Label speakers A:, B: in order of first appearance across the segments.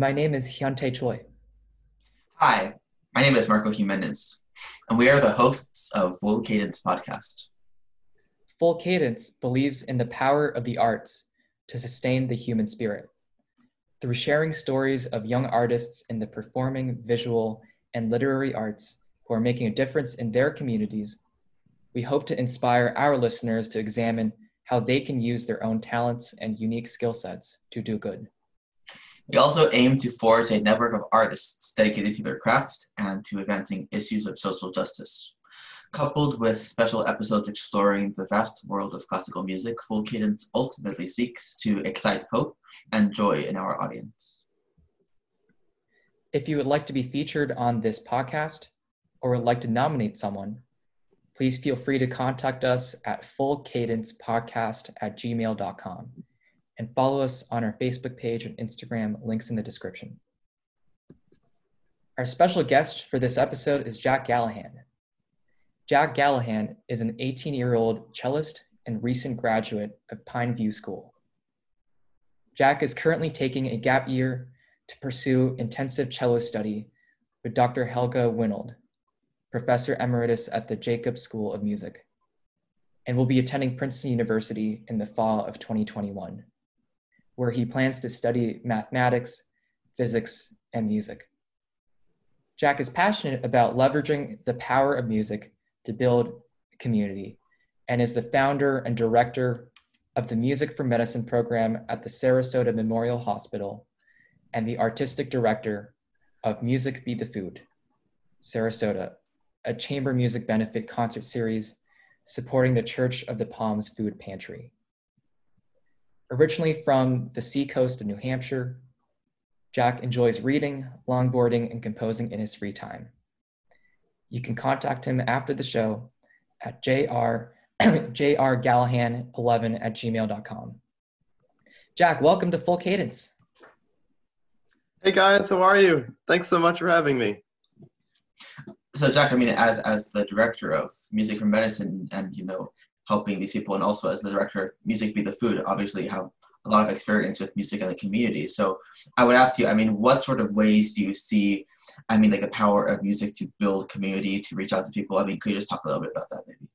A: My name is Hyuntae Choi.
B: Hi, my name is Marco Jimenez, and we are the hosts of Full Cadence Podcast.
A: Full Cadence believes in the power of the arts to sustain the human spirit. Through sharing stories of young artists in the performing, visual, and literary arts who are making a difference in their communities, we hope to inspire our listeners to examine how they can use their own talents and unique skill sets to do good.
B: We also aim to forge a network of artists dedicated to their craft and to advancing issues of social justice. Coupled with special episodes exploring the vast world of classical music, Full Cadence ultimately seeks to excite hope and joy in our audience.
A: If you would like to be featured on this podcast or would like to nominate someone, please feel free to contact us at fullcadencepodcast at gmail.com and follow us on our Facebook page and Instagram, links in the description. Our special guest for this episode is Jack Gallahan. Jack Gallahan is an 18 year old cellist and recent graduate of Pine View School. Jack is currently taking a gap year to pursue intensive cello study with Dr. Helga Winold, professor emeritus at the Jacobs School of Music, and will be attending Princeton University in the fall of 2021 where he plans to study mathematics, physics, and music. Jack is passionate about leveraging the power of music to build community and is the founder and director of the Music for Medicine program at the Sarasota Memorial Hospital and the artistic director of Music Be the Food, Sarasota, a chamber music benefit concert series supporting the Church of the Palms Food Pantry. Originally from the seacoast of New Hampshire, Jack enjoys reading, longboarding, and composing in his free time. You can contact him after the show at jr, jrgallahan11 at gmail.com. Jack, welcome to Full Cadence.
C: Hey guys, how are you? Thanks so much for having me.
B: So Jack, I mean, as as the director of Music for Medicine, and you know, helping these people and also as the director of music be the food obviously have a lot of experience with music in the community. So i would ask you i mean what sort of ways do you see i mean like the power of music to build community to reach out to people? I mean could you just talk a little bit about that maybe?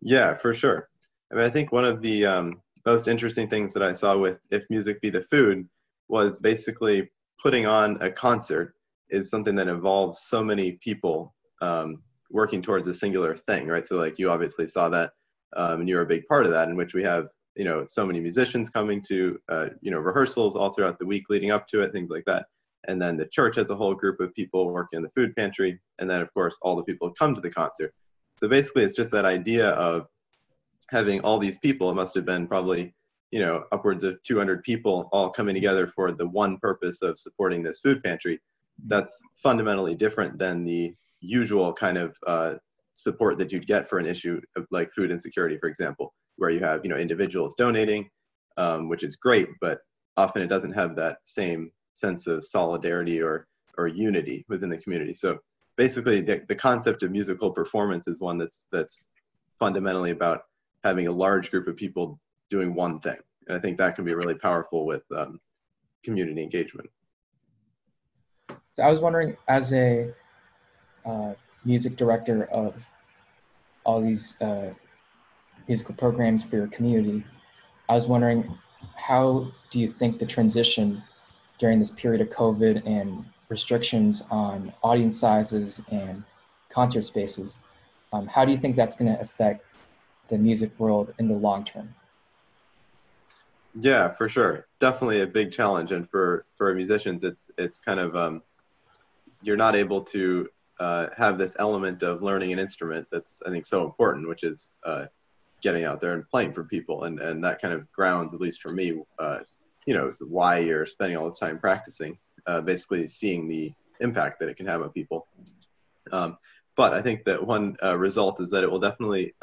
C: Yeah for sure. I mean i think one of the um, most interesting things that i saw with if music be the food was basically putting on a concert is something that involves so many people um, working towards a singular thing right? So like you obviously saw that um, and you're a big part of that in which we have you know so many musicians coming to uh, you know rehearsals all throughout the week leading up to it things like that. And then the church has a whole group of people working in the food pantry. And then of course all the people come to the concert. So basically it's just that idea of having all these people. It must have been probably you know upwards of 200 people all coming together for the one purpose of supporting this food pantry. That's fundamentally different than the usual kind of uh, support that you'd get for an issue of like food insecurity, for example, where you have you know individuals donating, um, which is great, but often it doesn't have that same sense of solidarity or or unity within the community. So basically, the, the concept of musical performance is one that's that's fundamentally about having a large group of people doing one thing, and I think that can be really powerful with um, community engagement.
A: So I was wondering, as a uh, music director of all these uh, musical programs for your community. I was wondering, how do you think the transition during this period of COVID and restrictions on audience sizes and concert spaces, um, how do you think that's going to affect the music world in the long term?
C: Yeah, for sure. It's definitely a big challenge, and for for musicians, it's it's kind of um, you're not able to uh, have this element of learning an instrument that's I think so important, which is uh, getting out there and playing for people, and and that kind of grounds, at least for me, uh, you know, why you're spending all this time practicing, uh, basically seeing the impact that it can have on people. Um, but I think that one uh, result is that it will definitely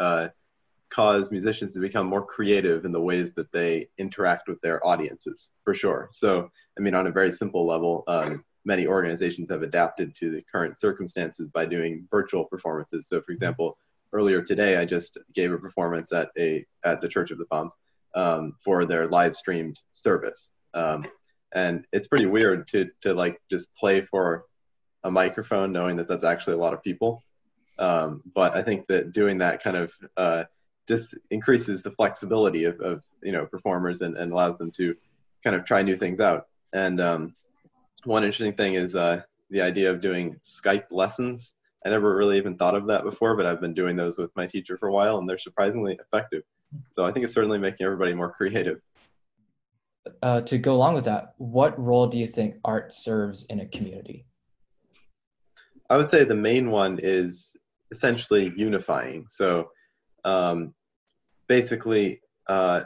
C: cause musicians to become more creative in the ways that they interact with their audiences, for sure. So, I mean, on a very simple level. Um, many organizations have adapted to the current circumstances by doing virtual performances. So, for example, earlier today, I just gave a performance at a at the Church of the Palms um, for their live streamed service. Um, and it's pretty weird to to like just play for a microphone knowing that that's actually a lot of people um, but i think that doing that kind of uh, just increases the flexibility of, of you know performers and, and allows them to kind of try new things out and um, one interesting thing is uh, the idea of doing skype lessons i never really even thought of that before but i've been doing those with my teacher for a while and they're surprisingly effective so i think it's certainly making everybody more creative
A: uh, to go along with that, what role do you think art serves in a community?
C: I would say the main one is essentially unifying. So um, basically, uh,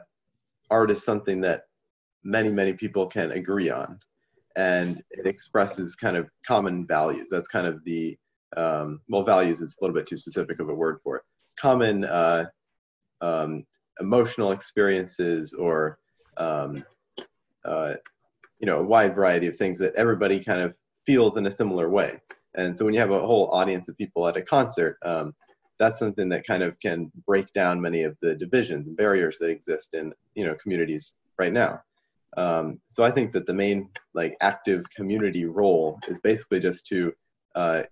C: art is something that many, many people can agree on. And it expresses kind of common values. That's kind of the, um, well, values is a little bit too specific of a word for it. Common uh, um, emotional experiences or um, uh, you know a wide variety of things that everybody kind of feels in a similar way and so when you have a whole audience of people at a concert um, that's something that kind of can break down many of the divisions and barriers that exist in you know communities right now um, so i think that the main like active community role is basically just to uh,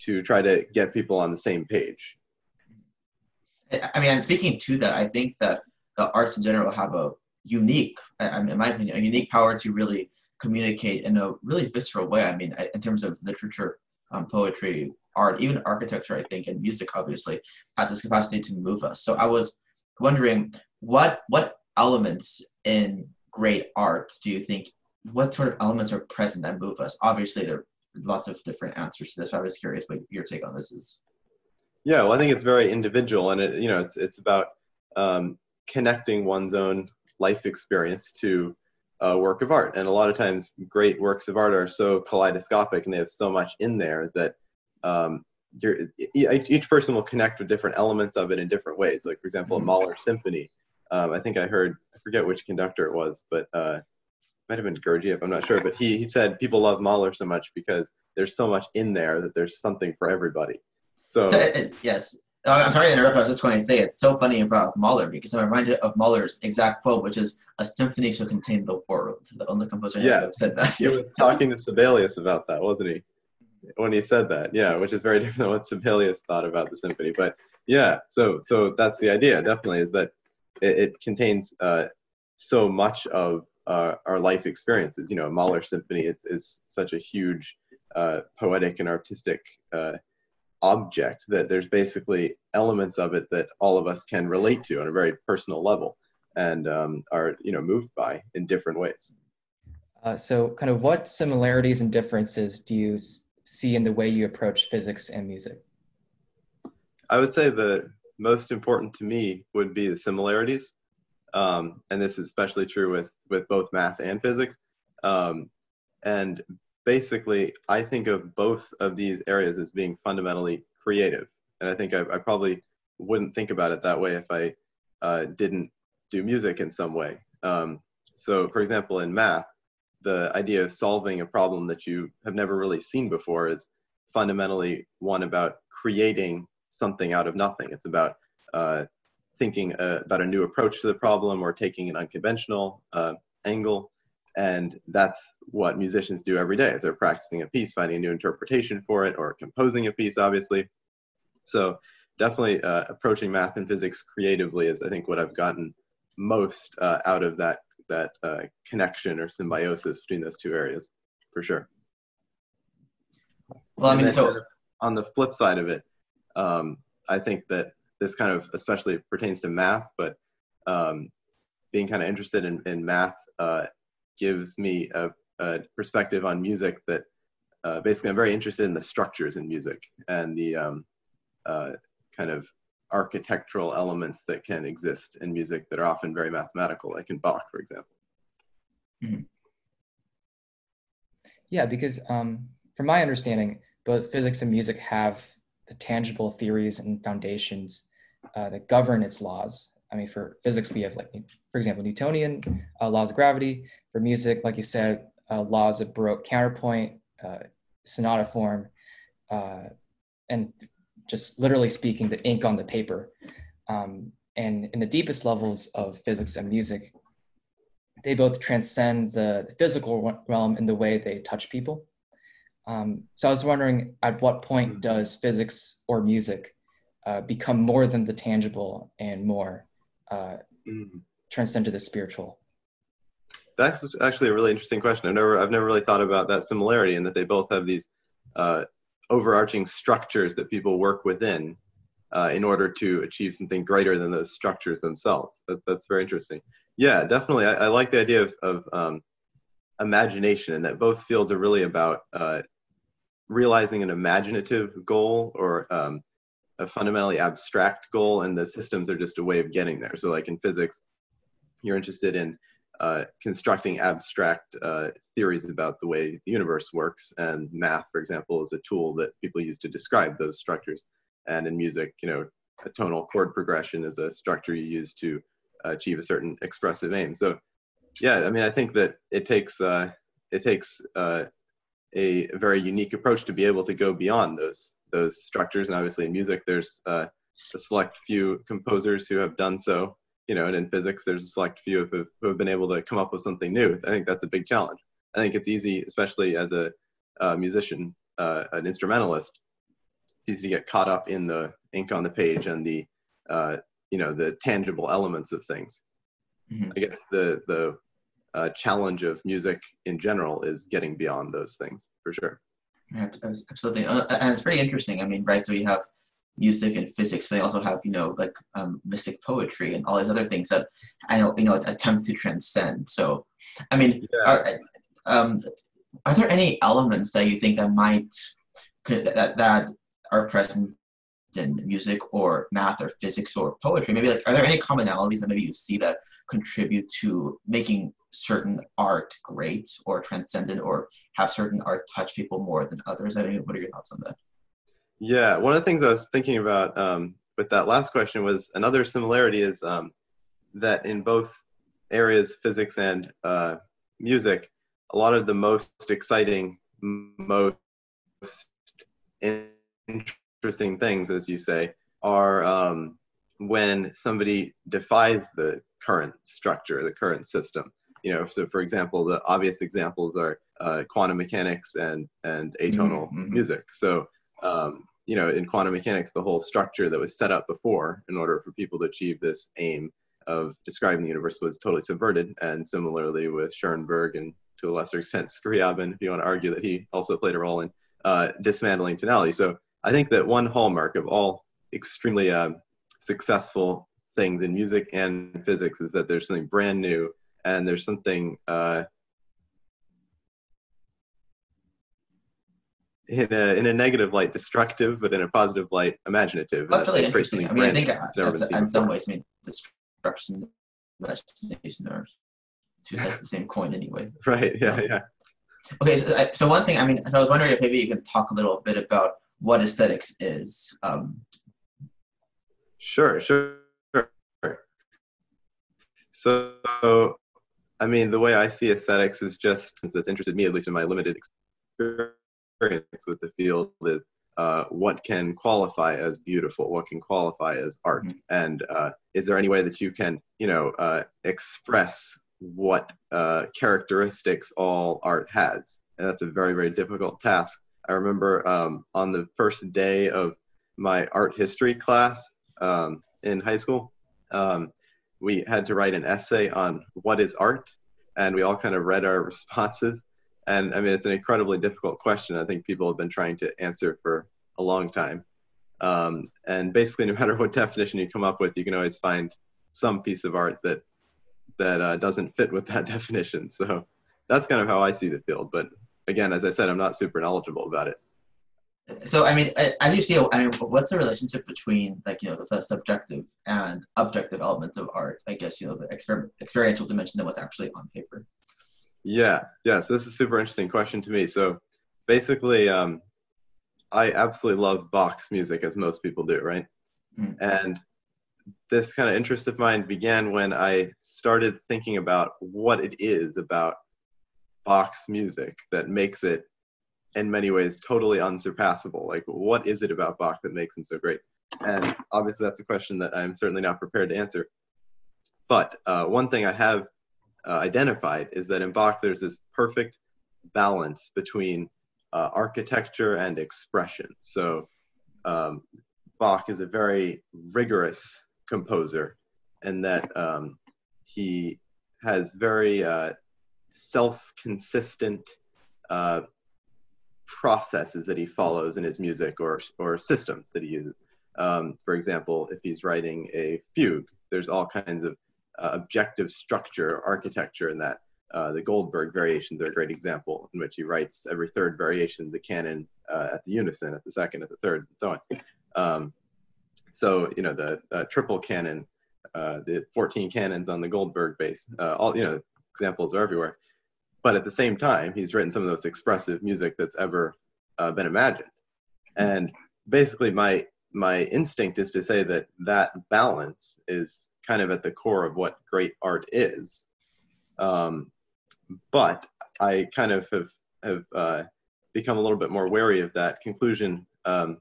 C: to try to get people on the same page
B: i mean and speaking to that i think that the arts in general have a unique, I mean, in my opinion, a unique power to really communicate in a really visceral way. I mean, in terms of literature, um, poetry, art, even architecture, I think, and music obviously has this capacity to move us. So I was wondering what what elements in great art do you think what sort of elements are present that move us? Obviously, there are lots of different answers to this. But I was curious what your take on this is.
C: Yeah, well, I think it's very individual, and it you know it's it's about um, connecting one's own life experience to a work of art. And a lot of times, great works of art are so kaleidoscopic and they have so much in there that um, each person will connect with different elements of it in different ways. Like, for example, a mm-hmm. Mahler symphony. Um, I think I heard, forget which conductor it was, but uh, might have been Gergiev, I'm not sure. But he, he said people love Mahler so much because there's so much in there that there's something for everybody. So,
B: yes, uh, I'm sorry to interrupt. I was just going to say it's so funny about Mahler because I'm reminded of Mahler's exact quote, which is "A symphony shall contain the world." The only composer
C: yeah.
B: said that.
C: He was talking to Sibelius about that, wasn't he? When he said that, yeah, which is very different than what Sibelius thought about the symphony. But yeah, so so that's the idea. Definitely is that it, it contains uh, so much of uh, our life experiences. You know, Mahler symphony is, is such a huge uh, poetic and artistic uh, object that there's basically elements of it that all of us can relate to on a very personal level and um, are you know moved by in different ways
A: uh, so kind of what similarities and differences do you see in the way you approach physics and music
C: i would say the most important to me would be the similarities um, and this is especially true with with both math and physics um, and basically, I think of both of these areas as being fundamentally creative. And I think I, I probably wouldn't think about it that way if I uh, didn't do music in some way. Um, so, for example, in math, the idea of solving a problem that you have never really seen before is fundamentally one about creating something out of nothing. It's about uh, thinking uh, about a new approach to the problem or taking an unconventional uh, angle. And that's what musicians do every day. If they're practicing a piece finding a new interpretation for it or composing a piece obviously. So definitely uh, approaching math and physics creatively is i think what i've gotten most uh, out of that that uh, connection or symbiosis between those two areas for sure.
B: Well i mean so
C: on the flip side of it um, i think that this kind of especially pertains to math but um, being kind of interested in, in math uh, gives me a, a perspective on music that uh, basically I'm very interested in the structures in music and the um, uh, kind of architectural elements that can exist in music that are often very mathematical, like in Bach, for example. Mm-hmm.
A: Yeah, because um, from my understanding, both physics and music have tangible theories and foundations uh, that govern its laws. I mean, for physics, we have like, for example, Newtonian uh, laws of gravity. For music, like you said, uh, laws of Baroque counterpoint, uh, sonata form, uh, and just literally speaking, the ink on the paper. Um, and in the deepest levels of physics and music, they both transcend the physical realm in the way they touch people. Um, so I was wondering, at what point does physics or music uh, become more than the tangible and more uh, mm. transcend to the spiritual?
C: That's actually a really interesting question. I've never, I've never really thought about that similarity in that they both have these uh, overarching structures that people work within uh, in order to achieve something greater than those structures themselves. That, that's very interesting. Yeah, definitely. I, I like the idea of, of um, imagination and that both fields are really about uh, realizing an imaginative goal or um, a fundamentally abstract goal, and the systems are just a way of getting there. So, like in physics, you're interested in uh, constructing abstract uh, theories about the way the universe works, and math, for example, is a tool that people use to describe those structures. And in music, you know, a tonal chord progression is a structure you use to achieve a certain expressive aim. So, yeah, I mean, I think that it takes uh, it takes uh, a very unique approach to be able to go beyond those those structures. And obviously, in music, there's uh, a select few composers who have done so. You know, and in physics, there's a select few who, who have been able to come up with something new. I think that's a big challenge. I think it's easy, especially as a, a musician, uh, an instrumentalist. It's easy to get caught up in the ink on the page and the uh, you know the tangible elements of things. Mm-hmm. I guess the the uh, challenge of music in general is getting beyond those things for sure.
B: Yeah, absolutely, uh, and it's pretty interesting. I mean, right? So you have music and physics. They also have, you know, like um, mystic poetry and all these other things that I know, you know, attempt to transcend. So, I mean, yeah. are, um, are there any elements that you think that might could, that that are present in music or math or physics or poetry? Maybe like, are there any commonalities that maybe you see that contribute to making certain art great or transcendent or have certain art touch people more than others? I mean, what are your thoughts on that?
C: Yeah, one of the things I was thinking about um, with that last question was another similarity is um, that in both areas, physics and uh, music, a lot of the most exciting, most interesting things, as you say, are um, when somebody defies the current structure, the current system you know, so for example, the obvious examples are uh, quantum mechanics and and atonal mm-hmm. music. So um, you know, in quantum mechanics, the whole structure that was set up before in order for people to achieve this aim of describing the universe was totally subverted. And similarly with Schoenberg and to a lesser extent Scriabin, if you want to argue that he also played a role in uh, dismantling tonality. So I think that one hallmark of all extremely uh, successful things in music and physics is that there's something brand new and there's something uh, in a in a negative light destructive, but in a positive light imaginative.
B: That's really interesting. I mean, I think in some ways, I mean, destruction, imagination are two sides of the same coin, anyway.
C: Right. Yeah. Yeah.
B: Okay. So, so one thing, I mean, so I was wondering if maybe you could talk a little bit about what aesthetics is. Um,
C: sure. Sure. So I mean, the way I see aesthetics is just that's interested me, at least in my limited experience with the field, is uh, what can qualify as beautiful, what can qualify as art, mm-hmm. and uh, is there any way that you can, you know, uh, express what uh, characteristics all art has? And that's a very, very difficult task. I remember um, on the first day of my art history class um, in high school. Um, we had to write an essay on what is art, and we all kind of read our responses. And I mean, it's an incredibly difficult question. I think people have been trying to answer for a long time. Um, and basically, no matter what definition you come up with, you can always find some piece of art that that uh, doesn't fit with that definition. So that's kind of how I see the field. But again, as I said, I'm not super knowledgeable about it
B: so I mean, as you see, I mean, what's the relationship between like you know the, subjective and objective elements of art? I guess you know the exper- experiential dimension than what's actually on paper.
C: Yeah, yes, this is a super interesting question to me. So basically, um, I absolutely love Bach's music, as most people do, right? Mm. And this kind of interest of mine began when I started thinking about what it is about Bach's music that makes it in many ways totally unsurpassable. Like, what is it about Bach that makes him so great? And obviously, that's a question that I'm certainly not prepared to answer. But uh, one thing I have uh, identified is that in Bach there's this perfect balance between uh, architecture and expression. So um, Bach is a very rigorous composer, and that um, he has very uh, self-consistent uh, processes that he follows in his music or or systems that he uses. Um, for example, if he's writing a fugue, there's all kinds of uh, objective structure, architecture in that. Uh, the Goldberg variations are a great example in which he writes every third variation the canon uh, at the unison, at the second, at the third, and so on. Um, so you know the triple canon, uh, the 14 canons on the Goldberg bass, uh, all you know examples are everywhere. But at the same time, he's written some of the most expressive music that's ever been imagined. And basically, my my instinct is to say that that balance is kind of at the core of what great art is. Um, but I kind of have have uh, become a little bit more wary of that conclusion um,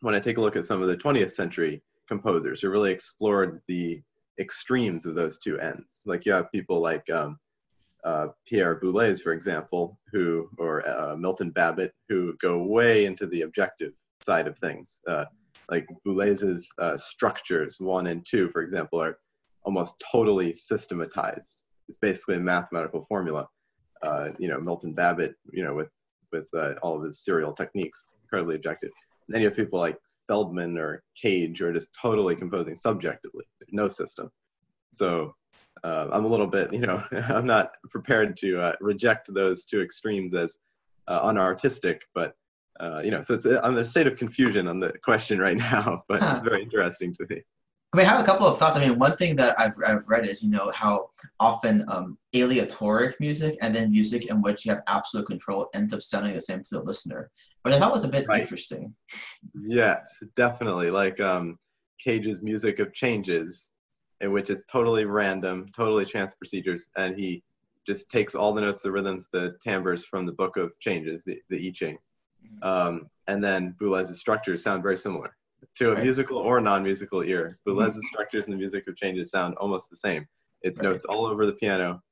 C: when I take a look at some of the 20th century composers who really explored the extremes of those two ends. Like you have people like um, uh, Pierre Boulez, for example, who or uh, Milton Babbitt, who go way into the objective side of things. Uh, like Boulez's uh, structures, one and two, for example, are almost totally systematized. It's basically a mathematical formula. Uh, you know, Milton Babbitt, you know, with with uh, all of his serial techniques, incredibly objective. And then you have people like Feldman or Cage who are just totally composing subjectively, no system. So uh, I'm a little bit, you know, I'm not prepared to uh, reject those two extremes as uh, unartistic, but uh, you know, so it's I'm in a state of confusion on the question right now, but huh. it's very interesting to me.
B: I mean, I have a couple of thoughts. I mean, one thing that I've, I've read is, you know, how often um, aleatoric music and then music in which you have absolute control ends up sounding the same to the listener. But I thought was a bit right. interesting.
C: Yes, definitely. Like um, Cage's music of changes, which it's totally random, totally chance procedures, and he just takes all the notes, the rhythms, the timbres from the book of changes, the, the I Ching. Mm-hmm. Um, and then Boulez's structures sound very similar to a right. musical or non-musical ear. Boulez's mm-hmm. structures and the music of changes sound almost the same. It's right. notes all over the piano.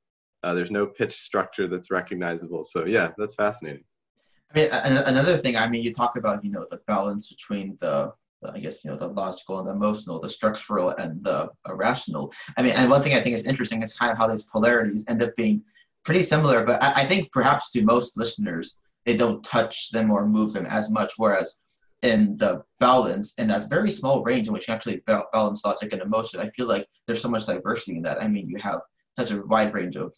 C: Uh, there's no pitch structure that's recognizable. So yeah, that's fascinating.
B: I mean, another thing. I mean, you talk about you know the balance between the I guess you know the logical and the emotional, the structural and the uh, irrational. I mean, and one thing I think is interesting is kind of how these polarities end up being pretty similar. But I, I think perhaps to most listeners, they don't touch them or move them as much. Whereas in the balance in that very small range in which you actually balance logic and emotion, I feel like there's so much diversity in that. I mean, you have such a wide range of,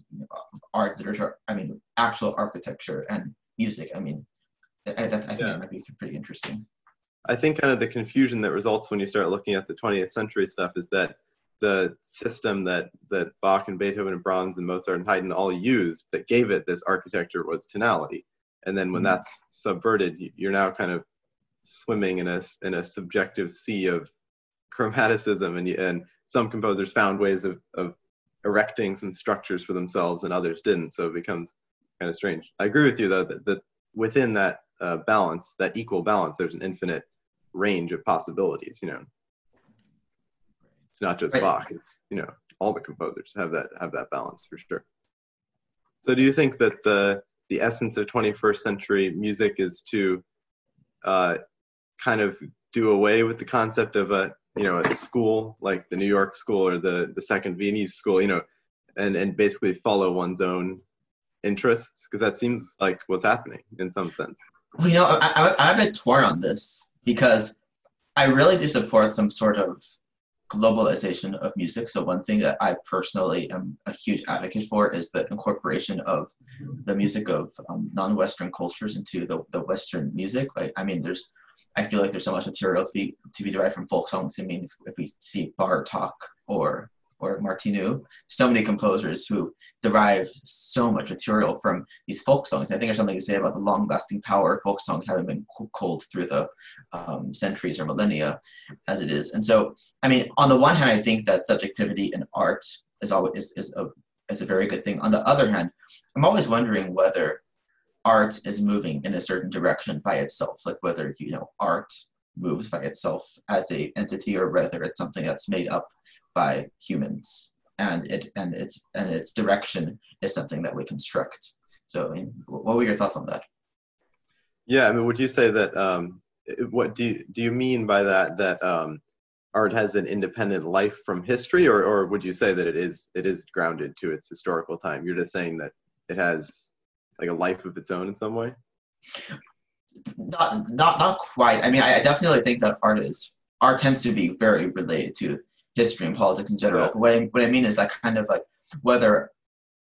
B: art, literature, I mean, actual architecture and music. I mean, I, I, I think yeah. that might be pretty interesting.
C: I think kind of the confusion that results when you start looking at the 20th century stuff is that the system that that Bach and Beethoven and Brahms and Mozart and Haydn all used that gave it this architecture was tonality. And then when mm-hmm. that's subverted, you're now kind of swimming in a in a subjective sea of chromaticism, and and some composers found ways of of erecting some structures for themselves, and others didn't. So it becomes kind of strange. I agree with you though that, that within that uh, balance, that equal balance, there's an infinite range of possibilities. You know, it's not just Bach. It's you know all the composers have that have that balance for sure. So do you think that the the essence of 21st century music is to uh, kind of do away with the concept of a you know a school like the New York school or the the second Viennese school, you know, and and basically follow one's own interests because that seems like what's happening in some sense.
B: Well, you know, I, I, I'm a bit torn on this because I really do support some sort of globalization of music. So one thing that I personally am a huge advocate for is the incorporation of the music of um, non-Western cultures into the, the Western music. Like, I mean, there's, I feel like there's so much material to be to be derived from folk songs. I mean, if, if we see Bartok or or Martinu, so many composers who derive so much material from these folk songs. I think there's something to say about the long-lasting power of folk songs having been culled through the um, centuries or millennia, as it is. And so, I mean, on the one hand, I think that subjectivity in art is always is, is a is a very good thing. On the other hand, I'm always wondering whether art is moving in a certain direction by itself, like whether you know art moves by itself as a entity or whether it's something that's made up by humans. and it and its and its direction is something that we construct. So, I mean, what were your thoughts on that?
C: Yeah, I mean, would you say that? Um, what do you, do you mean by that? That um, art has an independent life from history, or or would you say that it is it is grounded to its historical time? You're just saying that it has like a life of its own in some way.
B: Not not not quite. I mean, I, I definitely think that art is art tends to be very related to history and politics in general. What I what I mean is that kind of like whether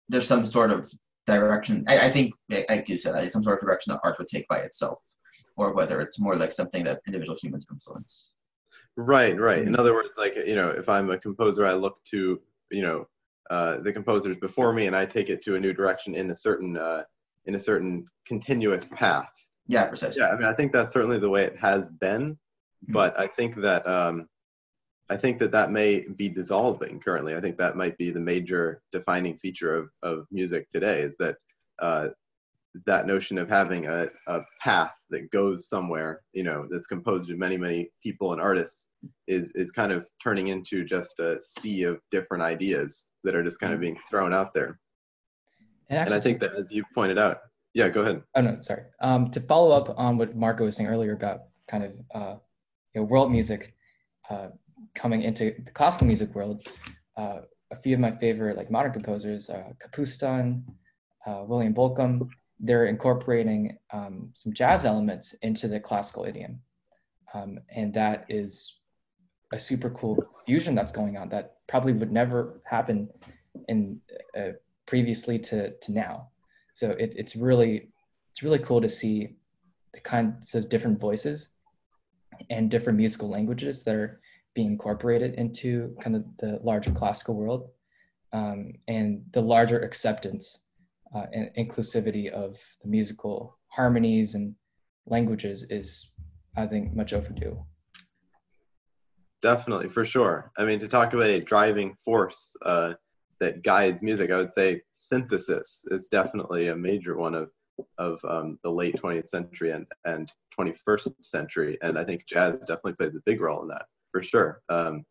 B: there's some sort of direction. I, I think I do say that some sort of direction that art would take by itself, or whether it's more like something that individual humans influence.
C: Right, right. In other words, like you know, if I'm a composer, I look to you know uh, the composers before me, and I take it to a new direction in a certain uh, in a certain continuous path.
B: Yeah, precisely.
C: Yeah, I mean, I think that's certainly the way it has been, mm-hmm. but I think that um, I think that that may be dissolving currently. I think that might be the major defining feature of, of music today is that uh, that notion of having a, a path that goes somewhere, you know, that's composed of many, many people and artists is, is kind of turning into just a sea of different ideas that are just kind of being thrown out there. And, actually, and I think that as you pointed out, yeah, go ahead.
A: Oh no, sorry. Um, to follow up on what Marco was saying earlier about kind of uh, you know world music, uh, coming into the classical music world, uh, a few of my favorite like modern composers, uh, Kapustin, uh, William Bolcom, they're incorporating um, some jazz elements into the classical idiom. Um, and that is a super cool fusion that's going on that probably would never happen in uh, previously to, to now. So it, it's really, it's really cool to see the kinds of different voices and different musical languages that are being incorporated into kind of the larger classical world um, and the larger acceptance uh, and inclusivity of the musical harmonies and languages is, I think, much overdue.
C: Definitely, for sure. I mean, to talk about a driving force uh, that guides music, I would say synthesis is definitely a major one of of um, the late 20th century and, and 21st century. And I think jazz definitely plays a big role in that for sure. Um,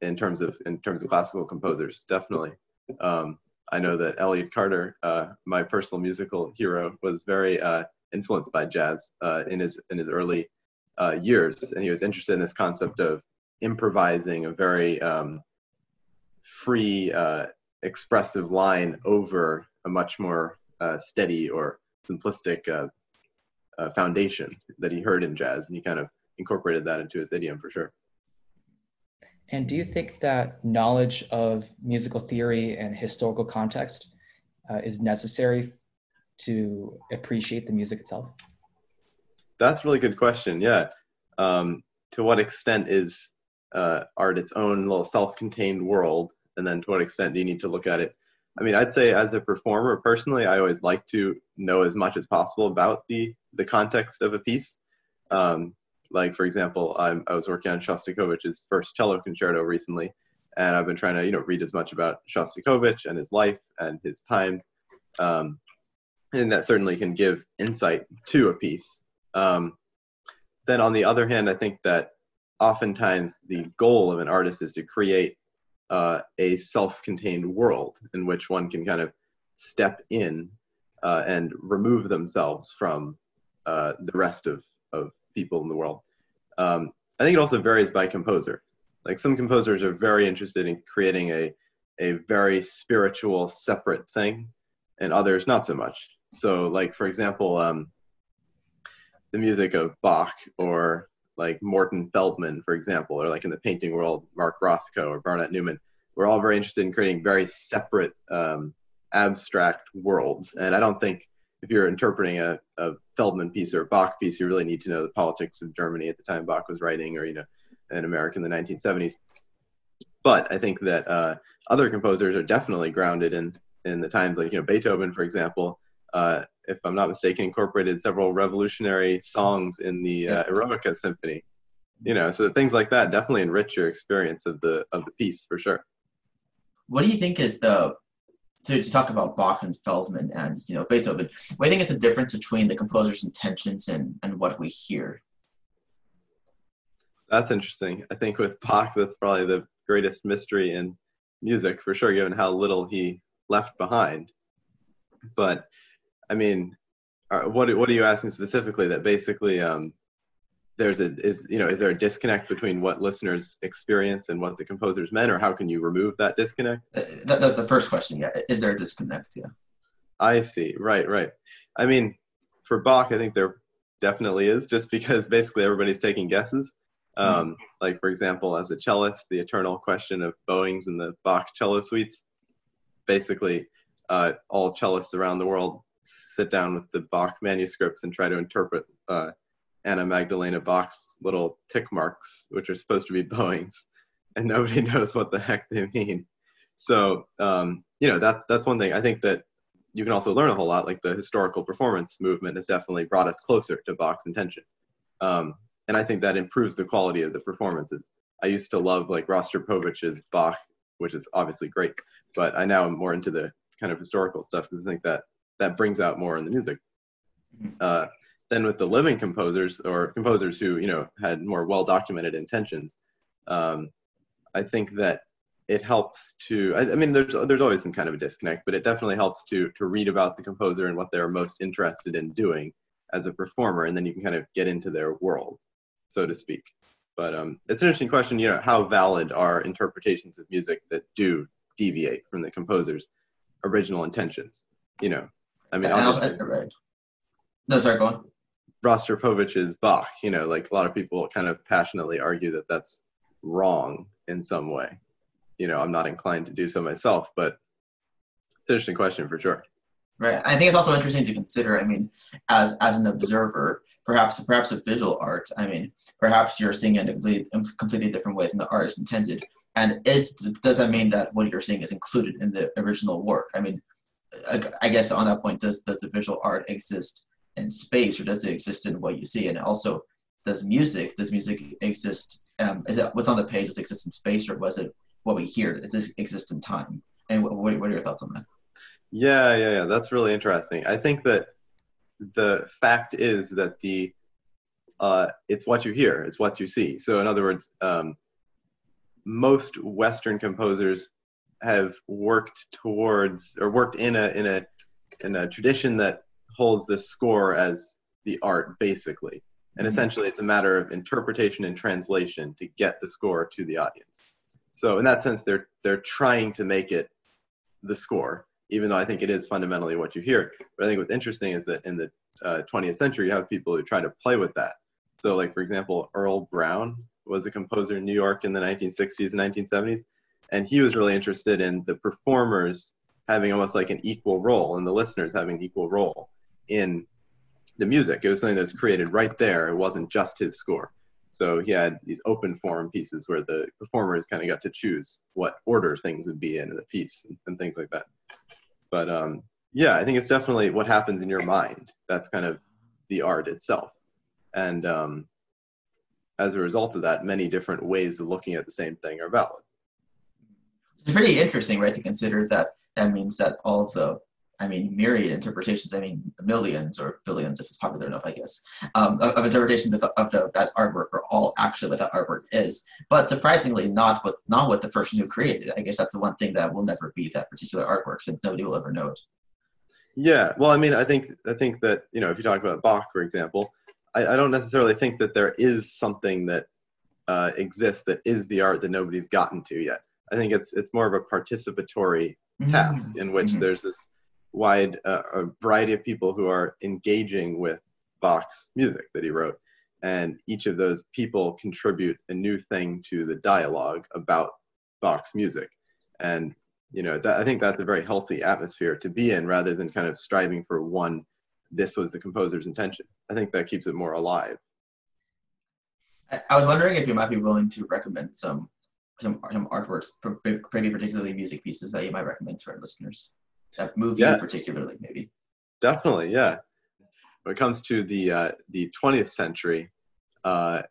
C: in terms of in terms of classical composers, definitely. Um, I know that Elliott Carter, uh, my personal musical hero, was very uh, influenced by jazz uh, in his in his early uh, years, and he was interested in this concept of improvising a very um, free, uh, expressive line over a much more uh, steady or simplistic foundation that he heard in jazz, and he kind of incorporated that into his idiom for sure.
A: And do you think that knowledge of musical theory and historical context uh, is necessary to appreciate the music itself?
C: That's really good question. Yeah. Um, to what extent is uh, art its own little self-contained world, and then to what extent do you need to look at it? I mean, I'd say as a performer, personally, I always like to know as much as possible about the the context of a piece. Um, like for example, I'm, I was working on Shostakovich's first cello concerto recently, and I've been trying to you know read as much about Shostakovich and his life and his time, um, and that certainly can give insight to a piece. Um, then on the other hand, I think that oftentimes the goal of an artist is to create uh, a self-contained world in which one can kind of step in uh, and remove themselves from uh, the rest of, of people in the world. Um, I think it also varies by composer. Like some composers are very interested in creating a, a very spiritual, separate thing, and others not so much. So, like for example, um, the music of Bach or like Morton Feldman, for example, or like in the painting world, Mark Rothko or Barnett Newman, we're all very interested in creating very separate, um, abstract worlds. And I don't think if you're interpreting a, a Feldman piece or a Bach piece, you really need to know the politics of Germany at the time Bach was writing, or you know, in America in the 1970s. But I think that uh, other composers are definitely grounded in in the times, like you know Beethoven, for example. Uh, if I'm not mistaken, incorporated several revolutionary songs in the uh, Eroica Symphony. You know, so things like that definitely enrich your experience of the of the piece for sure.
B: What do you think is the to, to talk about Bach and Feldman and you know Beethoven, what you think is the difference between the composer's intentions and, and what we hear?
C: That's interesting. I think with Bach, that's probably the greatest mystery in music for sure, given how little he left behind. But I mean, uh, what what are you asking specifically? That basically, um, there's a is you know is there a disconnect between what listeners experience and what the composers meant, or how can you remove that disconnect?
B: Uh, the, the, the first question, yeah, is there a disconnect? Yeah.
C: I see. Right, right. I mean, for Bach, I think there definitely is, just because basically everybody's taking guesses. Mm-hmm. Um, like for example, as a cellist, the eternal question of bowings in the Bach cello suites. Basically, uh, all cellists around the world sit down with the Bach manuscripts and try to interpret uh, Anna Magdalena Bach's little tick marks, which are supposed to be bowings, and nobody knows what the heck they mean. So um, you know that's that's one thing. I think that you can also learn a whole lot. Like the historical performance movement has definitely brought us closer to Bach's intention. Um, and I think that improves the quality of the performances. I used to love like Rostropovich's Bach, which is obviously great, but I now am more into the kind of historical stuff because I think that that brings out more in the music. Mm-hmm. Uh, then with the living composers or composers who you know had more well documented intentions, um, I think that it helps to. I, I, mean, there's there's always some kind of a disconnect, but it definitely helps to to read about the composer and what they're most interested in doing as a performer, and then you can kind of get into their world so to speak. But um, it's an interesting question. You know, how valid are interpretations of music that do deviate from the composer's original intentions? You know, I mean,
B: obviously, right. no, sorry, go on.
C: Rostropovich's Bach. You know, like a lot of people kind of passionately argue that that's wrong in some way. You know, I'm not inclined to do so myself, but it's an interesting question for sure.
B: Right. I think it's also interesting to consider. I mean, as as an observer, perhaps perhaps a visual art. I mean, perhaps you're seeing it in a completely, completely different way than the artist intended. And is does that mean that what you're seeing is included in the original work? I mean, I, I guess on that point, does does the visual art exist in space, or does it exist in what you see? And also, does music does music exist? Um, is it what's on the page? Does it exist in space, or was it what we hear? Does this exist in time? And what, what are your thoughts on that?
C: Yeah, yeah, yeah. That's really interesting. I think that the fact is that the uh, it's what you hear, it's what you see. So in other words, um, most Western composers have worked towards or worked in a in a in a tradition that holds the score as the art basically. And mm-hmm. essentially it's a matter of interpretation and translation to get the score to the audience. So in that sense they're they're trying to make it the score even though I think it is fundamentally what you hear. But I think what's interesting is that in the uh, 20th century, you have people who try to play with that. So, like for example, Earle Brown was a composer in New York in the 1960s and 1970s, and he was really interested in the performers having almost like an equal role and the listeners having an equal role in the music. It was something that was created right there. It wasn't just his score. So he had these open form pieces where the performers kind of got to choose what order things would be in the piece and, and things like that. But um, yeah, I think it's definitely what happens in your mind. That's kind of the art itself. And um, as a result of that, many different ways of looking at the same thing are valid.
B: It's pretty interesting, right, to consider that that means that all the, I mean, myriad interpretations, I mean, millions or billions, if it's popular enough, I guess, um, of, of, interpretations of, the, of the, that artwork are all actually what that artwork is. But surprisingly, not what, not what the person who created it. I guess that's the one thing that will never be that particular artwork, since nobody will ever know it.
C: Yeah, well, I mean, I think I think that you know, if you talk about Bach, for example, I, I don't necessarily think that there is something that uh, exists that is the art that nobody's gotten to yet. I think it's it's more of a participatory mm-hmm. task in which mm-hmm. there's this wide uh, a variety of people who are engaging with Bach's music that he wrote, and each of those people contribute a new thing to the dialogue about Bach's music. And you know that, i think that's a very healthy atmosphere to be in rather than kind of striving for one this was the composer's intention. I think that keeps it more alive.
B: I was wondering if you might be willing to recommend some some, some artworks maybe particularly music pieces that you might recommend to our listeners that movie yeah. particularly maybe
C: definitely yeah when it comes to the uh, the 20th century uh,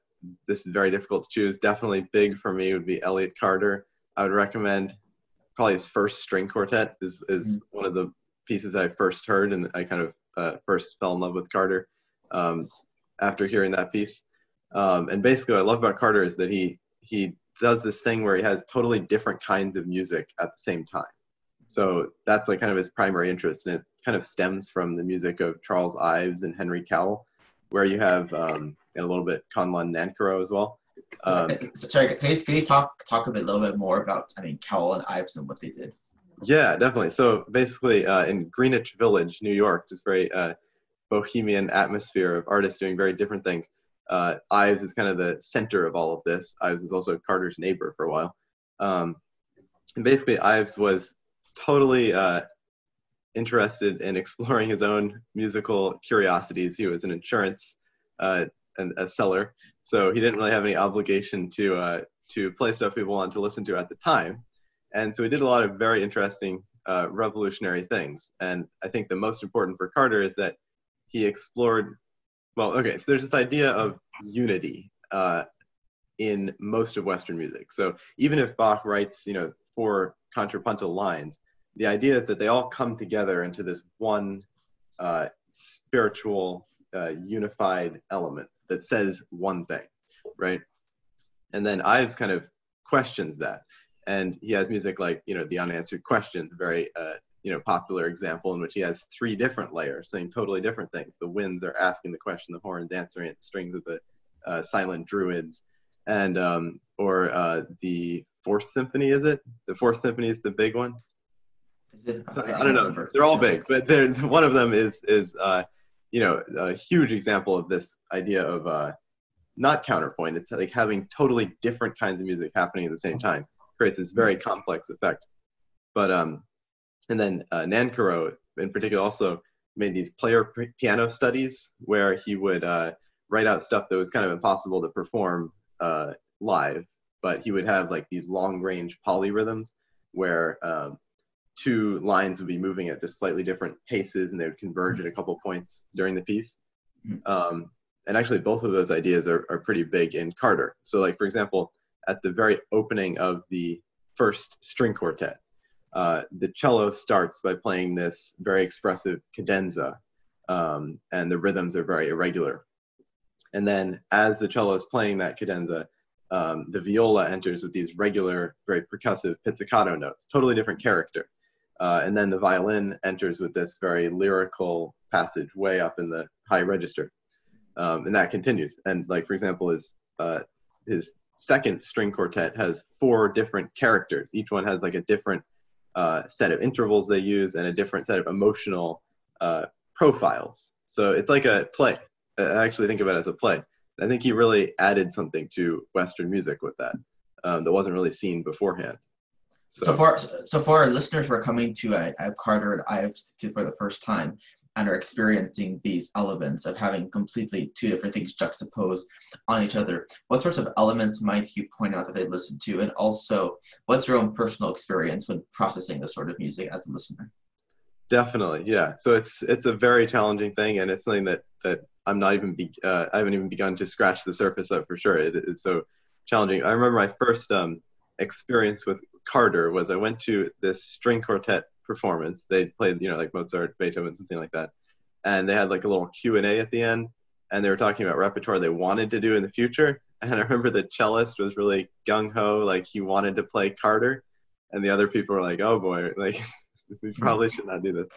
C: this is very difficult to choose definitely big for me would be elliott carter i would recommend probably his first string quartet is is mm-hmm. one of the pieces that I first heard, and I kind of uh, first fell in love with Carter um, after hearing that piece. Um, and basically, what I love about Carter is that he he does this thing where he has totally different kinds of music at the same time. So that's like kind of his primary interest, and it kind of stems from the music of Charles Ives and Henry Cowell, where you have um, and a little bit Conlon Nancarrow as well. Um,
B: Sorry, can you, can you talk talk a bit, little bit more about I mean Cowell and Ives and what they did?
C: Yeah, definitely. So basically, uh, in Greenwich Village, New York, just very uh, bohemian atmosphere of artists doing very different things. Uh, Ives is kind of the center of all of this. Ives is also Carter's neighbor for a while. Um, and basically, Ives was totally uh, interested in exploring his own musical curiosities. He was an insurance uh, and a seller, so he didn't really have any obligation to uh, to play stuff people wanted to listen to at the time. And so he did a lot of very interesting, uh, revolutionary things. And I think the most important for Carter is that he explored. Well, okay, so there's this idea of unity uh, in most of Western music. So even if Bach writes, you know, four contrapuntal lines, the idea is that they all come together into this one uh, spiritual, uh, unified element that says one thing, right? And then Ives kind of questions that, and he has music like you know the unanswered questions, very uh, you know popular example in which he has three different layers saying totally different things. The winds are asking the question, the horns answering it, the strings of the uh, silent druids, and um, or uh, the fourth symphony is it? The fourth symphony is the big one.
B: It,
C: I, I don't know. They're all big, but they're, one of them is is uh, you know a huge example of this idea of uh, not counterpoint. It's like having totally different kinds of music happening at the same time creates this very complex effect. But um, and then uh, Nancarrow in particular also made these player p- piano studies where he would uh, write out stuff that was kind of impossible to perform uh, live, but he would have like these long range polyrhythms where um, two lines would be moving at just slightly different paces and they would converge at a couple points during the piece.
B: Mhm.
C: Um, and actually, both of those ideas are, are pretty big in Carter. So, like, for example, at the very opening of the first string quartet, uh, the cello starts by playing this very expressive cadenza, um, and the rhythms are very irregular. And then, as the cello is playing that cadenza, um, the viola enters with these regular, very percussive pizzicato notes, totally different character. Uh, and then the violin enters with this very lyrical passage way up in the high register. Um, and that continues. And like, for example, his, uh, his second string quartet has four different characters. Each one has like a different uh, set of intervals they use and a different set of emotional uh, profiles. So it's like a play. I actually think of it as a play. I think he really added something to Western music with that um, that wasn't really seen beforehand.
B: So, for so for our listeners who are coming to uh, uh, Carter and Ives to, for the first time and are experiencing these elements of having completely two different things juxtaposed on each other, what sorts of elements might you point out that they listen to, and also what's your own personal experience when processing this sort of music as a listener?
C: Definitely, yeah. So it's it's a very challenging thing, and it's something that that I'm not even be, uh, I haven't even begun to scratch the surface of for sure. It is so challenging. I remember my first um, experience with Carter was I went to this string quartet performance. They played, you know, like Mozart, Beethoven, something like that, and they had like a little Q and A at the end, and they were talking about repertoire they wanted to do in the future. And I remember the cellist was really gung ho, like he wanted to play Carter, and the other people were like, "Oh boy, like we probably should not do this."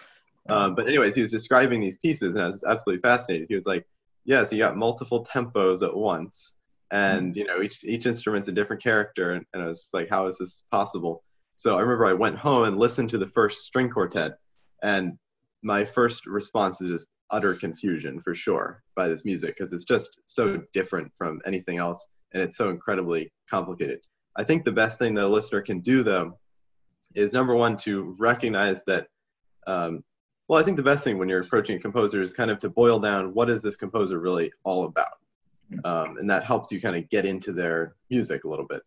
C: Um, but anyways, he was describing these pieces, and I was absolutely fascinated. He was like, "Yes, yeah, so you got multiple tempos at once." and you know each each instrument's a different character and, and i was like how is this possible so i remember i went home and listened to the first string quartet and my first response is just utter confusion for sure by this music because it's just so different from anything else and it's so incredibly complicated i think the best thing that a listener can do though is number one to recognize that um, well i think the best thing when you're approaching a composer is kind of to boil down what is this composer really all about um, and that helps you kind of get into their music a little bit.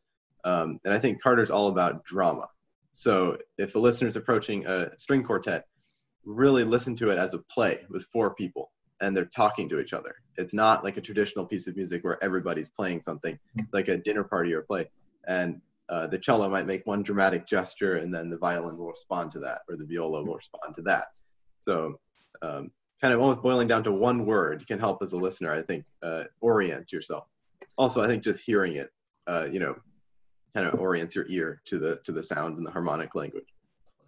C: Um, and I think Carter's all about drama. So if a listener's approaching a string quartet, really listen to it as a play with four people and they're talking to each other. It's not like a traditional piece of music where everybody's playing something, it's like a dinner party or play. And uh, the cello might make one dramatic gesture and then the violin will respond to that or the viola will respond to that. So um, kind of almost boiling down to one word can help as a listener, I think, uh, orient yourself. Also, I think just hearing it, uh, you know, kind of orients your ear to the to the sound and the harmonic language.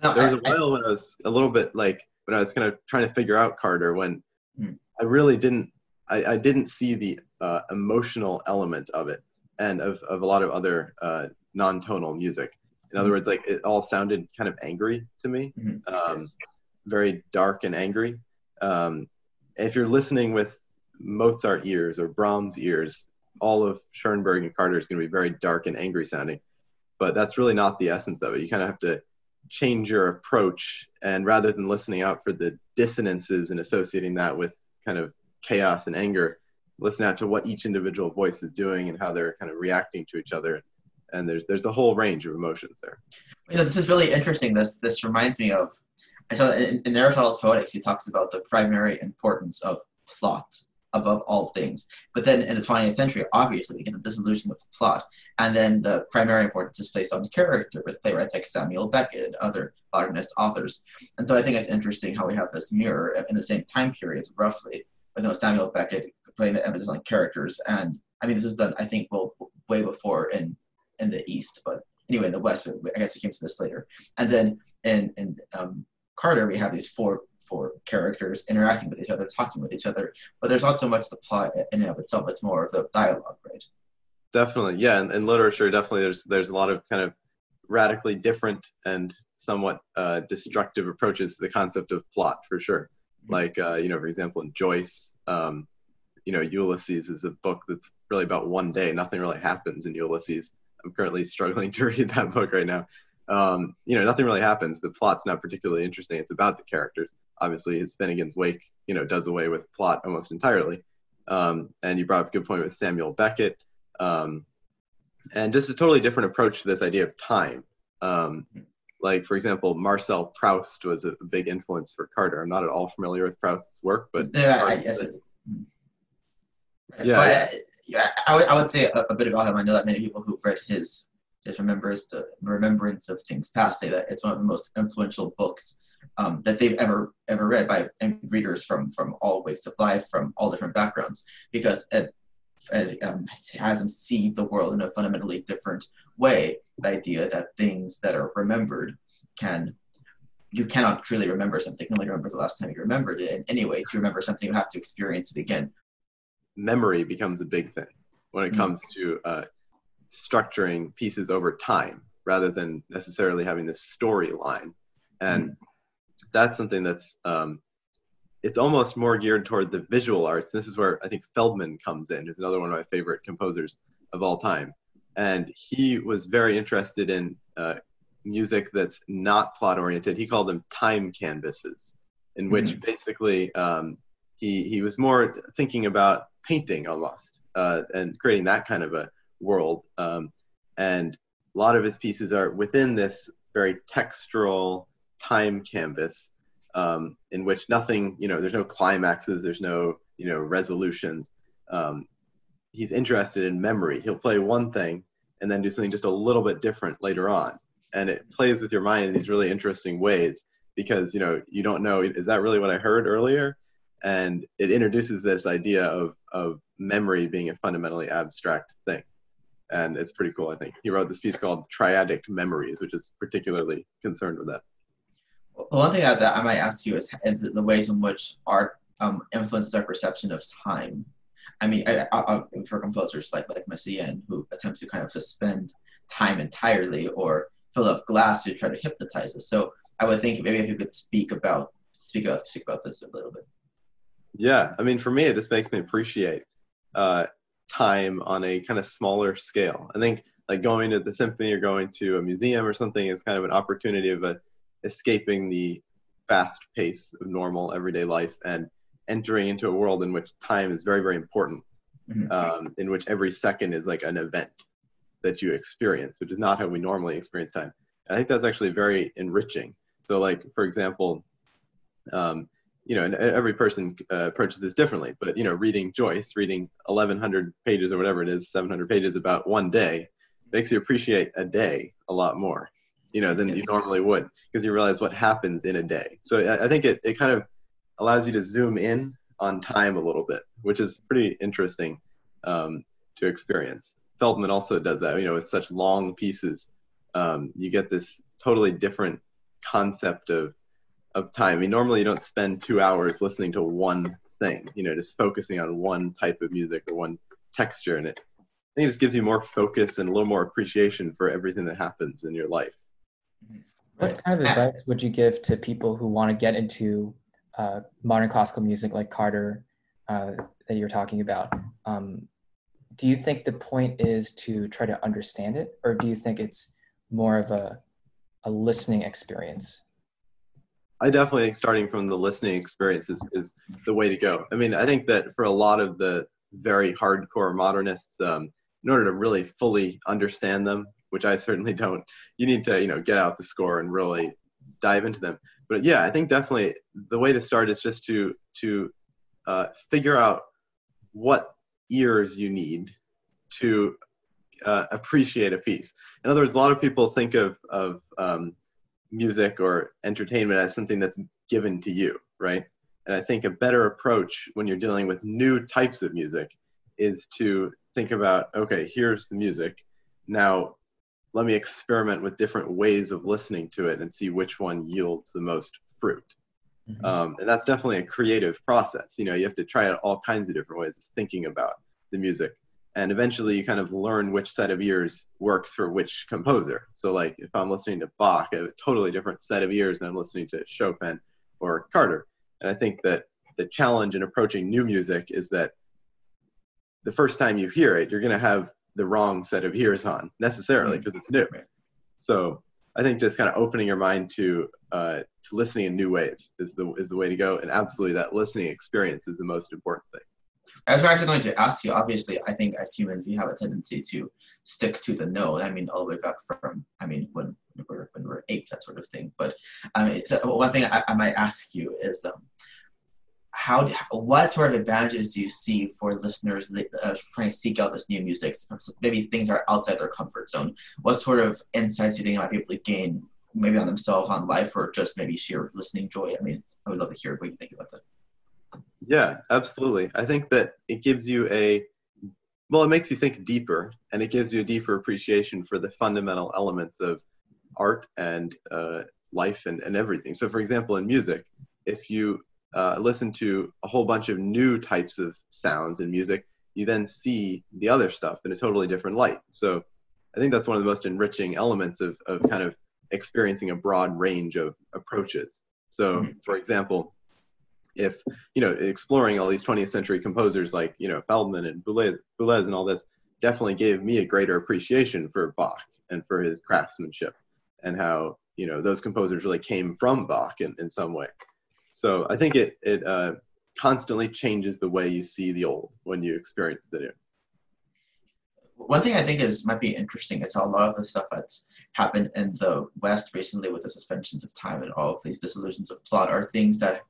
B: No,
C: There was a while when I was a little bit like when I was kind of trying to figure out Carter when
B: Hmm.
C: I really didn't I, I didn't see the uh, emotional element of it and of, of a lot of other uh, non-tonal music. In other
B: Hmm.
C: words, like it all sounded kind of angry to me,
B: Mhm.
C: um. Very dark and angry. Um, if you're listening with Mozart ears or Brahms ears, all of Schoenberg and Carter is going to be very dark and angry sounding. But that's really not the essence of it. You kind of have to change your approach, and rather than listening out for the dissonances and associating that with kind of chaos and anger, listen out to what each individual voice is doing and how they're kind of reacting to each other. And there's there's a whole range of emotions there.
B: you know, this is really interesting. This this reminds me of Saw in, in Aristotle's Poetics, he talks about the primary importance of plot above all things. But then in the 20th century, obviously, we get the dissolution of plot, and then the primary importance is placed on character with playwrights like Samuel Beckett and other modernist authors. And so I think it's interesting how we have this mirror in the same time periods, roughly, with you know, Samuel Beckett putting the emphasis on characters. And I mean, this was done, I think, well, way before in in the East, but anyway, in the West, I guess he came to this later. And then in in um, Carter, we have these four four characters interacting with each other, talking with each other. But there's not so much the plot in and of itself; it's more of the dialogue, right?
C: Definitely, yeah, and, and literature definitely there's there's a lot of kind of radically different and somewhat uh, destructive approaches to the concept of plot for sure. Like uh, you know, for example, in Joyce, um, you know, Ulysses is a book that's really about one day. Nothing really happens in Ulysses. I'm currently struggling to read that book right now. Um, you know, nothing really happens. The plot's not particularly interesting. It's about the characters. Obviously, his Finnegans Wake, you know, does away with plot almost entirely. Um, and you brought up a good point with Samuel Beckett um, and just a totally different approach to this idea of time. Um, like, for example, Marcel Proust was a big influence for Carter. I'm not at all familiar with Proust's work, but
B: yeah, I guess it's.
C: Yeah,
B: But,
C: yeah.
B: I would, I would say a, a bit about him. I know that many people who've read his his remembrance to remembrance of things past say that it's one of the most influential books um, that they've ever ever read by and readers from from all walks of life, from all different backgrounds, because it, it um, has them see the world in a fundamentally different way. The idea that things that are remembered can you cannot truly remember something. You can only remember the last time you remembered it. And anyway, to remember something, you have to experience it again.
C: memory becomes a big thing when it
B: Mhm.
C: comes to uh, structuring pieces over time rather than necessarily having this storyline. And that's something that's um, it's almost more geared toward the visual arts. This is where I think Feldman comes in, who's another one of my favorite composers of all time. And he was very interested in uh, music that's not plot oriented. He called them time canvases, in which basically um, he he was more thinking about painting almost uh, and creating that kind of a world. Um, and a lot of his pieces are within this very textural time canvas um, in which nothing, you know, there's no climaxes, there's no, you know, resolutions. Um, he's interested in memory. He'll play one thing and then do something just a little bit different later on. And it plays with your mind in these really interesting ways because, you know, you don't know, is that really what I heard earlier? And it introduces this idea of, of memory being a fundamentally abstract thing. And it's pretty cool, I think. He wrote this piece called Triadic Memories, which is particularly concerned with that.
B: Well, one thing that that I might ask you is the the ways in which art um, influences our perception of time. I mean, I, I, I, for composers like like Messiaen, who attempts to kind of suspend time entirely or Philip Glass to try to hypnotize us. So I would think maybe if you could speak about speak about speak about this a little bit.
C: Yeah, I mean, for me, it just makes me appreciate uh, time on a kind of smaller scale. I think like going to the symphony or going to a museum or something is kind of an opportunity of a, escaping the fast pace of normal everyday life and entering into a world in which time is very, very important,
B: Mhm.
C: um, in which every second is like an event that you experience, which is not how we normally experience time. I think that's actually very enriching. So, like for example, um, you know, and every person uh, approaches this differently. But you know, reading Joyce, reading 1,100 pages or whatever it is, 700 pages about one day, makes you appreciate a day a lot more, you know, than you normally would, because you realize what happens in a day. So I, I think it it kind of allows you to zoom in on time a little bit, which is pretty interesting um, to experience. Feldman also does that. You know, with such long pieces, um, you get this totally different concept of of time. I mean, normally you don't spend two hours listening to one thing. You know, just focusing on one type of music or one texture, and it I think it just gives you more focus and a little more appreciation for everything that happens in your life.
A: What kind of advice would you give to people who want to get into uh, modern classical music like Carter uh, that you're talking about? Um, do you think the point is to try to understand it, or do you think it's more of a, a listening experience?
C: I definitely think starting from the listening experience is, is the way to go. I mean, I think that for a lot of the very hardcore modernists, um, in order to really fully understand them, which I certainly don't, you need to, you know, get out the score and really dive into them. But yeah, I think definitely the way to start is just to to uh, figure out what ears you need to uh, appreciate a piece. In other words, a lot of people think of of um, music or entertainment as something that's given to you, right? And I think a better approach when you're dealing with new types of music is to think about okay here's the music now let me experiment with different ways of listening to it and see which one yields the most fruit mm-hmm. um, and that's definitely a creative process you know you have to try out all kinds of different ways of thinking about the music and eventually you kind of learn which set of ears works for which composer so like if i'm listening to bach i have a totally different set of ears than i'm listening to chopin or carter and i think that the challenge in approaching new music is that the first time you hear it, you're going to have the wrong set of ears on necessarily because mm-hmm. it's new. So I think just kind of opening your mind to uh, to listening in new ways is the is the way to go, and absolutely that listening experience is the most important thing.
B: I was actually going to ask you. Obviously, I think as humans we have a tendency to stick to the known. I mean, all the way back from I mean when we're when we're apes, that sort of thing. But I mean, one thing I, I might ask you is. Um, how what sort of advantages do you see for listeners uh, trying to seek out this new music maybe things are outside their comfort zone what sort of insights do you think might be able to gain maybe on themselves on life or just maybe sheer listening joy i mean i would love to hear what you think about that
C: yeah absolutely i think that it gives you a well it makes you think deeper and it gives you a deeper appreciation for the fundamental elements of art and uh, life and, and everything so for example in music if you uh, listen to a whole bunch of new types of sounds in music, you then see the other stuff in a totally different light. So I think that's one of the most enriching elements of, of kind of experiencing a broad range of approaches. So, mm-hmm. for example, if you know exploring all these 20th century composers like you know Feldman and Boulez, Boulez and all this definitely gave me a greater appreciation for Bach and for his craftsmanship and how you know those composers really came from Bach in, in some way. So I think it it uh, constantly changes the way you see the old when you experience the new.
B: One thing I think is might be interesting is how a lot of the stuff that's happened in the West recently with the suspensions of time and all of these dissolutions of plot are things that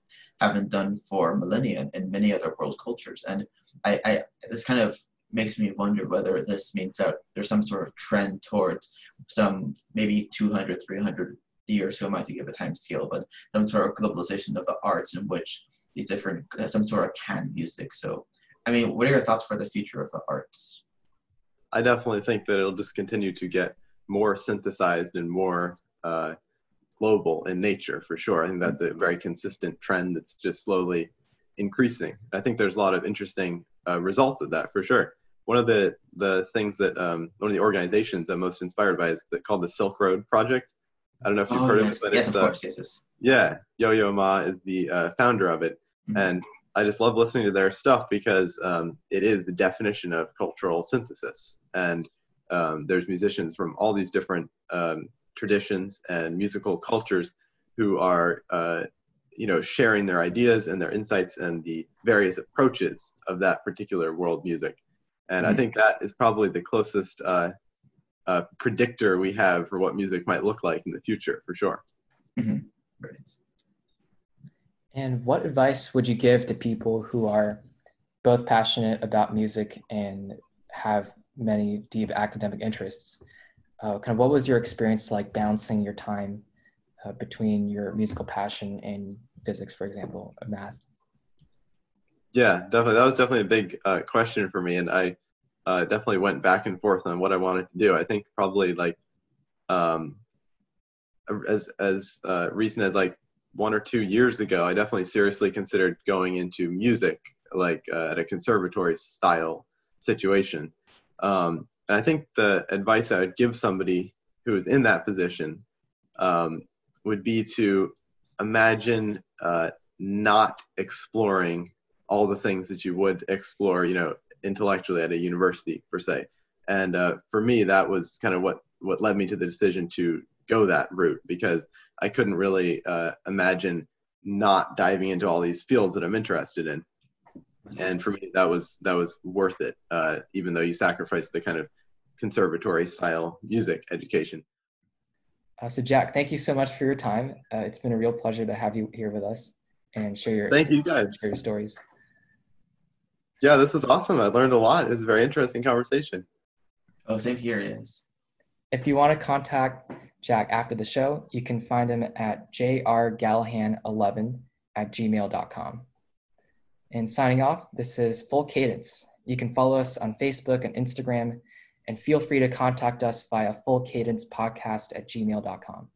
B: have been done for millennia in many other world cultures. And I, I this kind of makes me wonder whether this means that there's some sort of trend towards some maybe 200, 300 years, who am I to give a time scale, but some sort of globalization of the arts in which these different, uh, some sort of canned music. So, I mean, what are your thoughts for the future of the arts?
C: I definitely think that it'll just continue to get more synthesized and more uh, global in nature for sure. I think that's a very consistent trend that's just slowly increasing. I think there's a lot of interesting uh, results of that for sure. One of the the things that um, one of the organizations I'm most inspired by is the, called the Silk Road Project, I don't know if you've oh, heard
B: yes.
C: of it, but
B: yes,
C: it's
B: of course, yes, yes.
C: yeah, Yo Yo Ma is the uh, founder of it, mm-hmm. and I just love listening to their stuff because um, it is the definition of cultural synthesis, and um, there's musicians from all these different um, traditions and musical cultures who are uh, you know sharing their ideas and their insights and the various approaches of that particular world music and mm-hmm. i think that is probably the closest uh, uh, predictor we have for what music might look like in the future, for sure.
B: Mm-hmm. Right.
A: And what advice would you give to people who are both passionate about music and have many deep academic interests? Uh, kind of what was your experience like balancing your time uh, between your musical passion and physics, for example, math?
C: Yeah, definitely. That was definitely a big uh, question for me, and I uh, definitely went back and forth on what I wanted to do. I think probably like um, as as uh, recent as like one or two years ago, I definitely seriously considered going into music, like uh, at a conservatory style situation. Um, and I think the advice I would give somebody who is in that position um, would be to imagine uh, not exploring all the things that you would explore, you know, intellectually at a university per se. And uh, for me, that was kind of what what led me to the decision to go that route because I couldn't really uh, imagine not diving into all these fields that I'm interested in. And for me, that was that was worth it, uh, even though you sacrifice the kind of conservatory style music education.
A: Uh, so, Jack, thank you so much for your time. Uh, it's been a real pleasure to have you here with us and share your
C: thank you guys
A: share your stories.
C: Yeah, this is awesome. I learned a lot. It's a very interesting conversation.
B: Oh, same here. Yes.
A: If you want to contact Jack after the show, you can find him at jrgallahan11 at gmail.com. And signing off, this is Full Cadence. You can follow us on Facebook and Instagram, and feel free to contact us via fullcadencepodcast at gmail.com.